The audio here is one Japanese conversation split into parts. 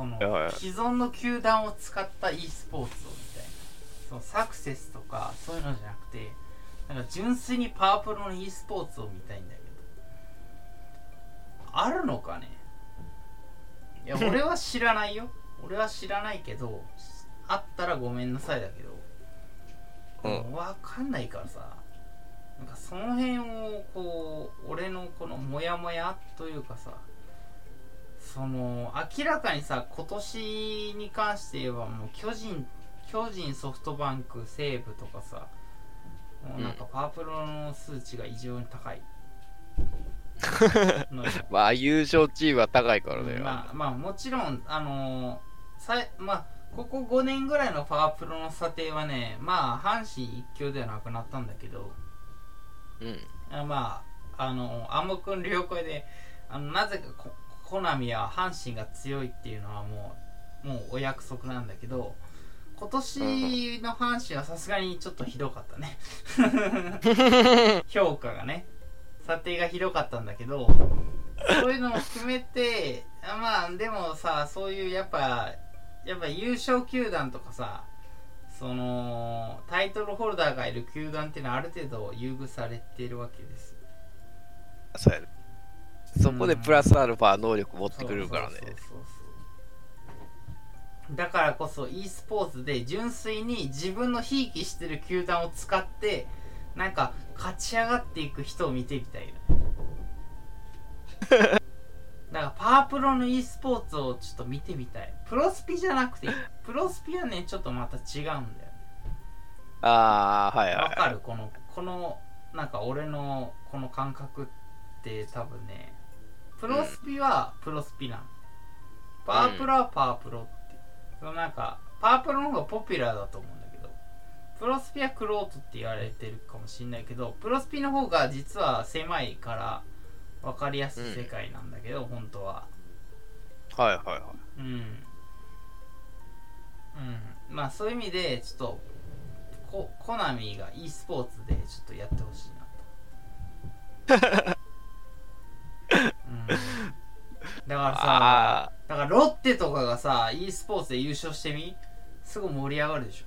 その既存の球団を使った e スポーツをみたいな。そのサクセスとかそういうのじゃなくてなんか純粋にパワープロの e スポーツを見たいんだけど。あるのかね？いや 俺は知らないよ。俺は知らないけどあったらごめんなさいだけど。うん。分かんないからさ。なんかその辺をこう俺のこのモヤモヤというかさその明らかにさ今年に関して言えばもう巨人巨人ソフトバンク西武とかさもうなんかパワープロの数値が異常に高い まあ、優勝チームは高いからね。まあまあもちろんあのーさいまあここ5年ぐらいのパワープロの査定はねまあ阪神一強ではなくなったんだけどうん。あまああの暗黙の了解であのなぜかココナミは阪神が強いっていうのはもうもうお約束なんだけど今年の阪神はさすがにちょっとひどかったね。評価がね。査定がひどかったんだけどそういうのも含めてあまあでもさそういうやっぱやっぱ優勝球団とかさそのタイトルホルダーがいる球団っていうのはある程度優遇されているわけです。そうやね。そこでプラスアルファ能力持ってくれるからね。だからこそ e スポーツで純粋に自分のひいきしてる球団を使ってなんか勝ち上がっていく人を見てみたいな。だからパワープロの e スポーツをちょっと見てみたい。プロスピじゃなくてプロスピはねちょっとまた違うんだよああ、はいはい。わかる？このこのなんか俺のこの感覚って多分ねプロスピはプロスピなの、パワープロはパワープロって。そのなんかパワープロの方がポピュラーだと思うんだけどプロスピはクロートって言われてるかもしれないけどプロスピの方が実は狭いから分かりやすい世界なんだけど、本当は。はいはいはい。うん。うん。まあそういう意味でちょっとココナミが e スポーツでちょっとやってほしいなと、からさあだからロッテとかがさ e スポーツで優勝してみ？すごい盛り上がるでしょ。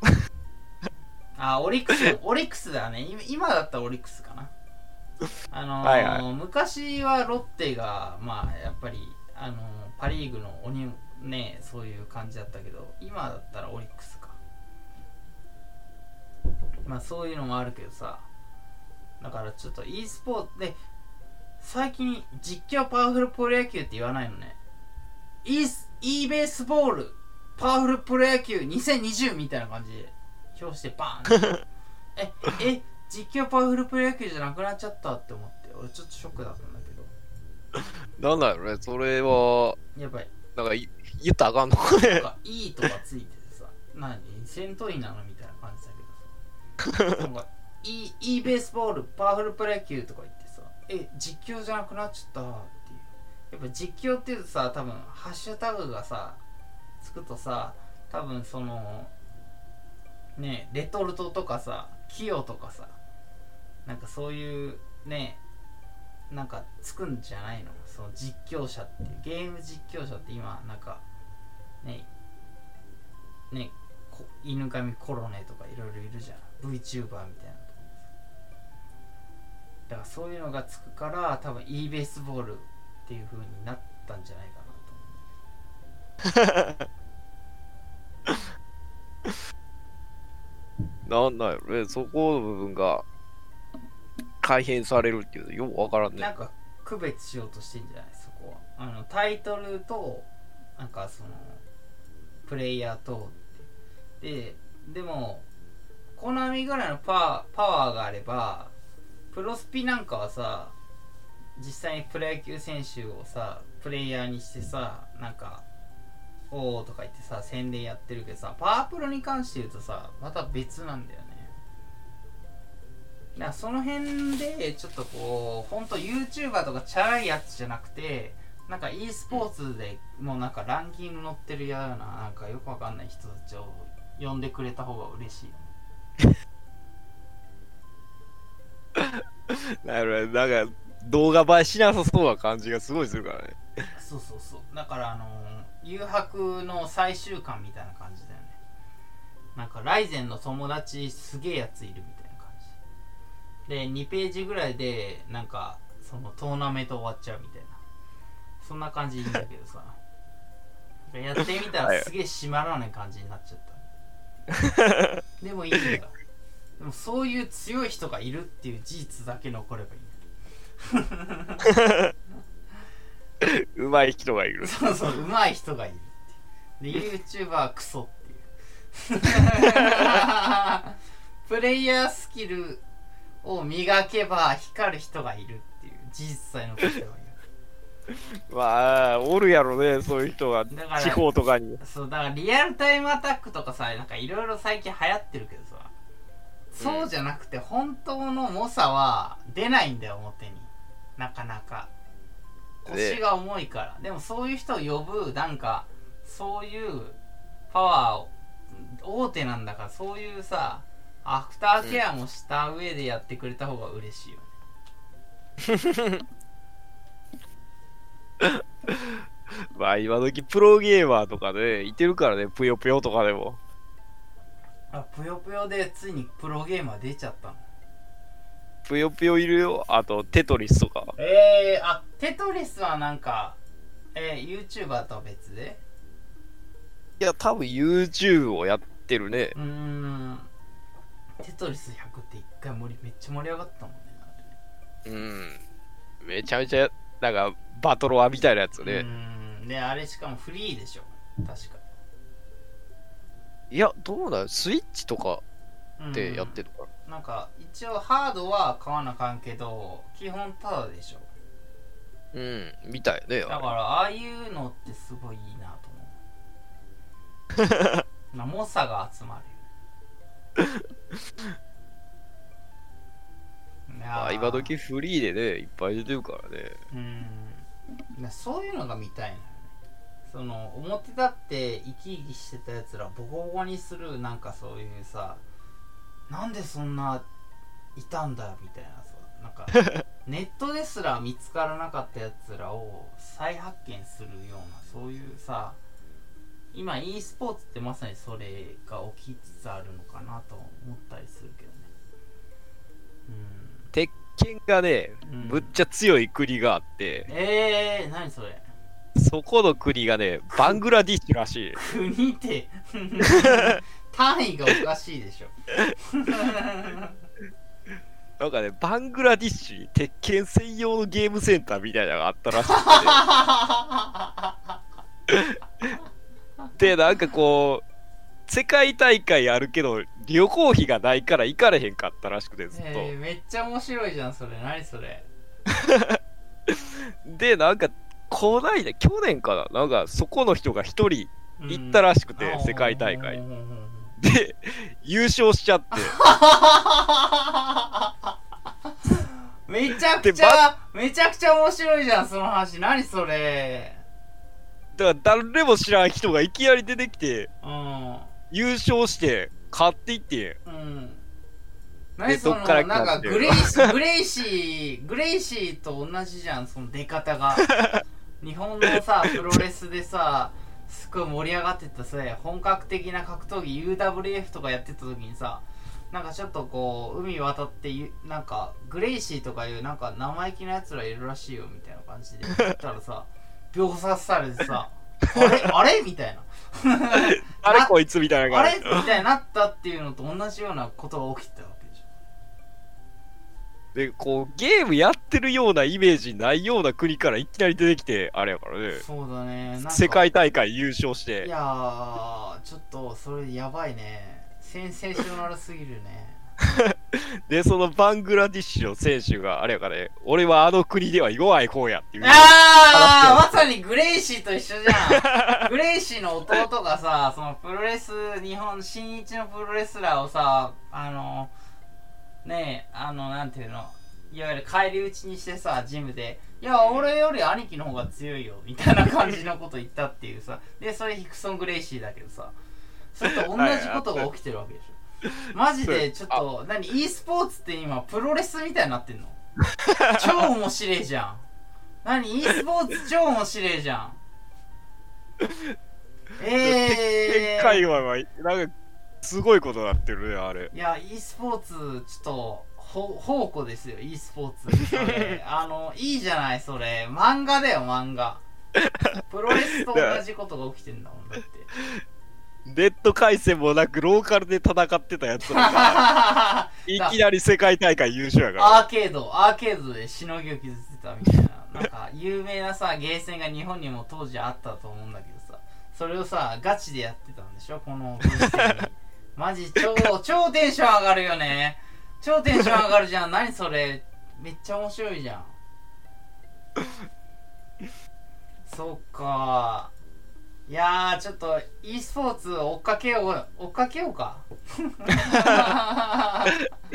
あオリックスオリックスだね。今今だったらオリックスかな。あのーはいはい。昔はロッテがまあやっぱりあのーパ・リーグの鬼ねそういう感じだったけど今だったらオリックスか。まあそういうのもあるけどさ。だからちょっと e スポーツで最近実況パワフルプロ野球って言わないのね。E, e ベースボールパワフルプロ野球2020みたいな感じで表してバーン ええ実況パワフルプロ野球じゃなくなっちゃったって思って。俺ちょっとショックだったんだけど。あ、なんだろうね。それは、やっぱりなんかい言ったらあかんのなんか「いい」とかついててさ。何？戦闘員なのみたいな感じだけどさ。なんか「いいいいベースボールパワフルプロ野球」とか言って。さえ実況じゃなくなっちゃったっていう。やっぱ実況っていうとさ多分ハッシュタグがさつくとさ多分そのねレトルトとかさキヨとかさなんかそういうねなんかつくんじゃないの？その実況者っていうゲーム実況者って今なんかねね犬神コロネとかいろいろいるじゃん。VTuber みたいな。だからそういうのがつくから多分 e ベースボールっていう風になったんじゃないかなと思 なんだよね。そこの部分が改変されるっていうのよくわからんね。うなんか区別しようとしてんじゃない？そこはあのタイトルとなんかそのプレイヤーとででもコナミぐらいのパパワーがあればプロスピなんかはさ実際にプロ野球選手をさプレイヤーにしてさなんか「おー」とか言ってさ宣伝やってるけどさパワープロに関して言うとさまた別なんだよね。だからその辺でちょっとこう本当 YouTuber とかチャラいやつじゃなくてなんか e スポーツでもうなんかランキング載ってるようななんかよくわかんない人たちを呼んでくれた方が嬉しい なるほど。なんか動画映えしなさそうな感じがすごいするからね。そうそうそう。だからあのー誘白の最終巻みたいな感じだよね。なんかライゼンの友達すげえやついるみたいな感じ。で2ページぐらいでなんかそのトーナメント終わっちゃうみたいな。そんな感じいいんだけどさ。やってみたらすげえ締まらない感じになっちゃった。でもいいんだでもそういう強い人がいるっていう事実だけ残ればいいうまい人がいる。そうそう、上手い人がいる。で、YouTuber はクソっていう。プレイヤースキルを磨けば光る人がいるっていう事実さえ残ってばいまあ、おるやろね、そういう人が。地方とかに。い。そう、だからリアルタイムアタックとかさ、なんかいろいろ最近流行ってるけどさ、そうじゃなくて本当の猛者は出ないんだよ、表に。なかなか。腰が重いから。でもそういう人を呼ぶ、なんか、そういうパワーを、大手なんだから、そういうさ、アフターケアもした上でやってくれた方が嬉しいよね。まあ、今時プロゲーマーとかで、いてるからね、ぷよぷよとかでも。あ、ぷよぷよでついにプロゲーマー出ちゃったの。ぷよぷよいるよ。あと、テトリスとか。えー、あ、テトリスはなんか、えー、YouTuber とは別で？いや、多分 YouTube をやってるねう。ーん。テトリス100って一回盛りめっちゃ盛り上がったもんね。うん。めちゃめちゃ、なんか、バトロワみたいなやつうね。ーん。で、あれしかもフリーでしょ。確か。いや、どうだ？スイッチとかうんってやってるのかなんか、一応ハードは買わなあかんけど、基本タダでしょ。なうん、みたいね。だから、あああいうのってすごいいいなと思う。まあ、猛者が集まる。いれや今時フリーでね、いっぱい出てるからね。うんなそういうのが見たいのよねその表立って生き生きしてたやつらボコボコにするなんかそういうさなんでそんないたんだみたいなさなんか ネットですら見つからなかったやつらを再発見するようなそういうさ今 e スポーツってまさにそれが起きつつあるのかなと思ったりするけどね。鉄拳がね、うん、うん。むっちゃ強い国があって、えー、何それそこの国がね、バングラディッシュらしい。国って 単位がおかしいでしょなんかね、バングラディッシュに鉄拳専用のゲームセンターみたいなのがあったらしくて。で、なんかこう、世界大会あるけど、旅行費がないから行かれへんかったらしくて、ずっと。えー、めっちゃ面白いじゃんそれ何それ で、なんか、こないだ、去年かな？なんか、そこの人が一人行ったらしくて、うん。世界大会。で、優勝しちゃって。めちゃくちゃめちゃくちゃ面白いじゃんその話。何それ。だから、誰も知らん人がいきなり出てきて、うん。優勝して、勝っていって、うん。何そのなんかグレイシーグレイシーと同じじゃんその出方が 日本のさ プロレスでさすごい盛り上がってたさ本格的な格闘技 UWF とかやってた時にさなんかちょっとこう海渡ってゆなんかグレイシーとかいうなんか生意気なやつらいるらしいよみたいな感じで言ったらさ 秒殺されてさあれ？あれ？みたいな。あれこいつ？みたいなあ感じ。れ？みたいになったっていうのと同じようなことが起きてたでこう、ゲームやってるようなイメージないような国からいきなり出てきて、あれやからね。そうだね世界大会優勝しいて。やーちょっとそれやばいねセンセーショナルすぎるね で、そのバングラディッシュの選手が、あれやからね、俺はあの国では弱い方やっていう。ああまさにグレイシーと一緒じゃん グレイシーの弟がさそのプロレス日本新一のプロレスラーをさあのねえあのなんていうの？いわゆる返り討ちにしてさジムで「いや俺より兄貴の方が強いよ」みたいな感じのこと言ったっていうさ。でそれヒクソン・グレイシーだけどさ。それと同じことが起きてるわけでしょ。マジでちょっと何 e スポーツって今プロレスみたいになってんの？超面白いじゃん。何 e スポーツ超面白いじゃん。鉄え拳界ー、隈は、なんか、すごいことになってるね、あれ。いや e スポーツちょっとほ宝庫ですよ e スポーツ あのいいじゃないそれ漫画だよ漫画 プロレスと同じことが起きてんだもんだってネット回線もなく、ローカルで戦ってたやつらが、いきなり世界大会優勝やから。アーケード、アーケードでしのぎを削ってたみたいな。なんか、有名なさ、ゲーセンが日本にも当時あったと思うんだけどさ、それをさ、ガチでやってたんでしょこの。マジ、超、超テンション上がるよね。超テンション上がるじゃん。何それ。めっちゃ面白いじゃん。そっかいやー、ちょっと、e スポーツ追っかけよう、追っかけようか。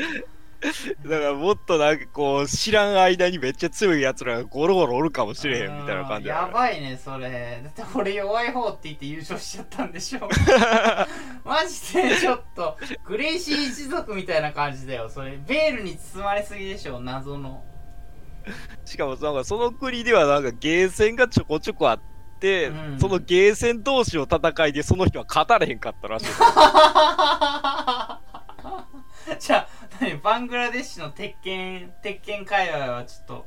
だからもっとなんかこう、知らん間にめっちゃ強い奴らがゴロゴロおるかもしれへんみたいな感じだやねばいねそれ。だって俺弱い方って言って優勝しちゃったんでしょ。マジでちょっとグレイシー一族みたいな感じだよ。それベールに包まれすぎでしょ謎の。しかもなんかその国ではなんかゲーセンがちょこちょこあって、うん。そのゲーセン同士の戦いでその人は勝たれへんかったらしい。じゃあ何？バングラデシュの鉄拳鉄拳界隈はちょっと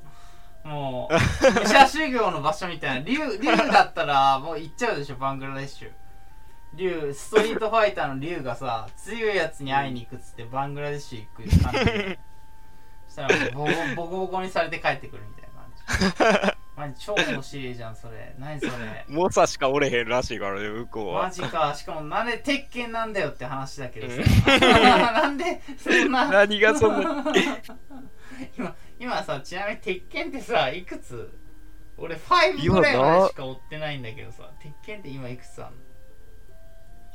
もう 武者修行の場所みたいな。竜竜だったらもう行っちゃうでしょバングラデシュ。竜ストリートファイターの竜がさ強いやつに会いに行くっつってバングラデシュ行く感じで。そしたらもうボコボコにされて帰ってくるみたいな感じマジ超面白いじゃんそれ。何それ。猛者しかおれへんらしいからね、向こうは。マジか。しかもなんで鉄拳なんだよって話だけどさ。なんでそんな。何がそんな、今今さちなみに鉄拳ってさいくつ？俺5ぐらいまでしか追ってないんだけどさ。鉄拳って今いくつあんの？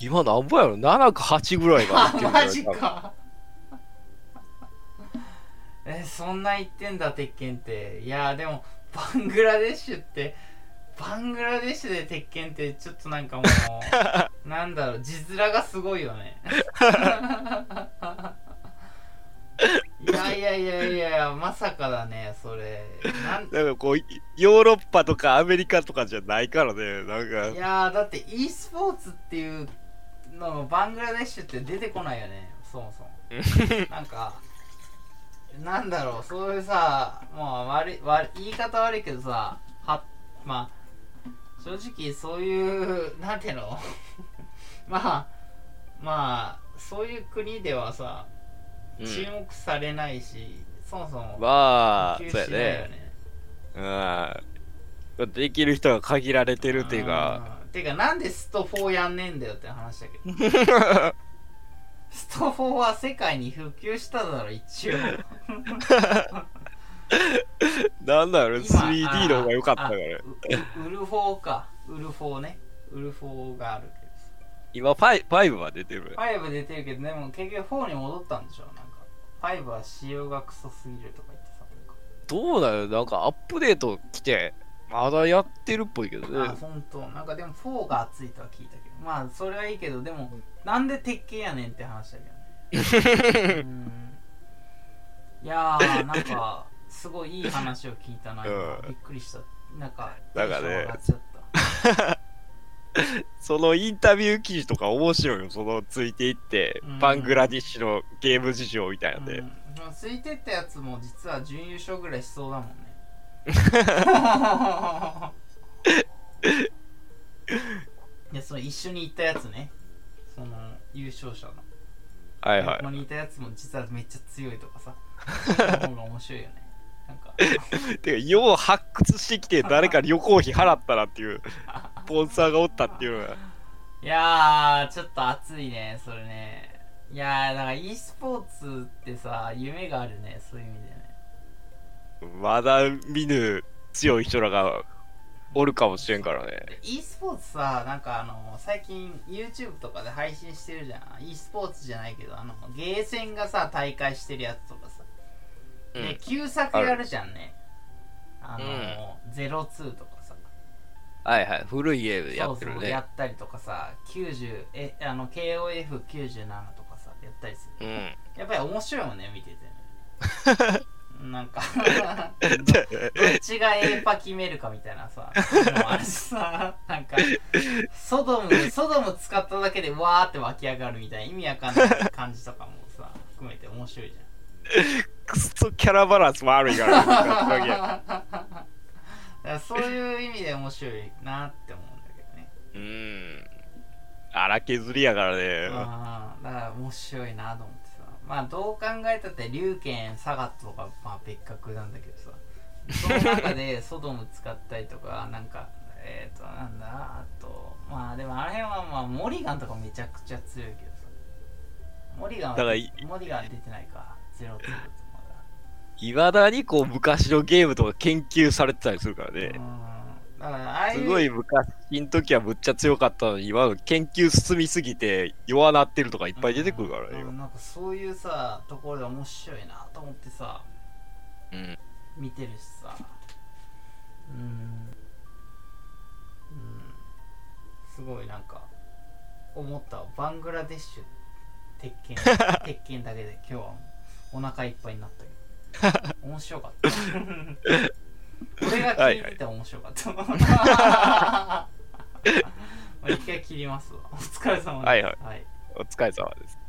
今なんぼやろ ?7 か8ぐらいがあ言ってるんじゃな。い マジか。えそんな言ってんだ鉄拳って。いやでもバングラデシュってバングラデシュで鉄拳ってちょっとなんかもう なんだろう字面がすごいよね。いやいやいやいやまさかだねそれ。なんなんかこう、ヨーロッパとかアメリカとかじゃないからね、なんいか、やーだって e スポーツっていうののバングラデシュって出てこないよねそもそも。なんかなんだろうそういうさもう悪い悪い言い方悪いけどさはまあ正直そういうなんていうの？まあまあそういう国ではさうん。注目されないし、そもそもまあ、そうやね。ねうん。できる人が限られてるっていうか、うん。ていうかなんでスト4やんねえんだよって話だけど スト4は世界に普及しただろ一応。なんだろう、今 3D の方が良かったから。ウルフォーか。ウルフォーね。ウルフォーがあるけどさ。今5、5は出てる。5出てるけどでも結局4に戻ったんでしょなんか。5は仕様がクソすぎるとか言ってさどうだよ、なんかアップデート来て、まだやってるっぽいけどなんかあね。本当なんかでも4が熱いとは聞いたけど。まあそれはいいけどでもなんで鉄拳やねんって話だけどね。うん。いやーなんかすごいいい話を聞いたな、今。うん。びっくりした。なんかなんかね。そのインタビュー記事とか面白いよ、そのついていって、うん。バングラディッシュのゲーム事情みたいなんで。うん、ついてったやつも実は準優勝ぐらいしそうだもんねいやその一緒に行ったやつね。その優勝者の。はいはい。ここ。にいたやつも実はめっちゃ強いとかさ。その方が面白いよね。なんか。てか、よう発掘してきて誰か旅行費払ったなっていう、スポンサーがおったっていうのが。いやーちょっと熱いねそれね。いやーだから e スポーツってさ夢があるねそういう意味でねまだ見ぬ強い人らがおるかもしれんからね。で e スポーツさなんかあの最近 YouTube とかで配信してるじゃん。E スポーツじゃないけどあのゲーセンがさ大会してるやつとかさ、で旧作やるじゃんね。あの、02とかさ。はいはい。古いゲームやそうってるそうやね。ったりとかさ。90えあの KOF97 とかさやったりする。うん。やっぱり面白いもんね見ててね、なんか。ど どっちが A パ決めるかみたいなさのもあるしさ。なんかソドムソドム使っただけでわーって湧き上がるみたいな意味わかんない感じとかもさ含めて面白いじくっそキャラバランス悪いから からそういう意味で面白いなって思うんだけどね。うん。荒削りやからね。ああだから面白いなと思ってさまあどう考えたって龍拳サガットとかまあ別格なんだけどさ。その中でソドム使ったりとかなんかえっ、ー、となんだあとまあでもあの辺はまあモリガンとかめちゃくちゃ強いけどさ。モリガンはだからいモリガン出てないか。ゼロツーとまいまだにこう昔のゲームとか研究されてたりするからね。だうんすごい昔の時はむっちゃ強かったのに今の研究進みすぎて弱なってるとかいっぱい出てくるからねうん。なんかそういうさところで面白いなと思ってさうん。見てるしさ。うん。うん。すごいなんか思ったわ。バングラデシュ鉄拳 鉄拳だけで今日はお腹いっぱいになったけど。面白かった 俺が聞いてて面白かった、まあ一回切りますわ。お疲れ様です。はいはい。はい。お疲れ様です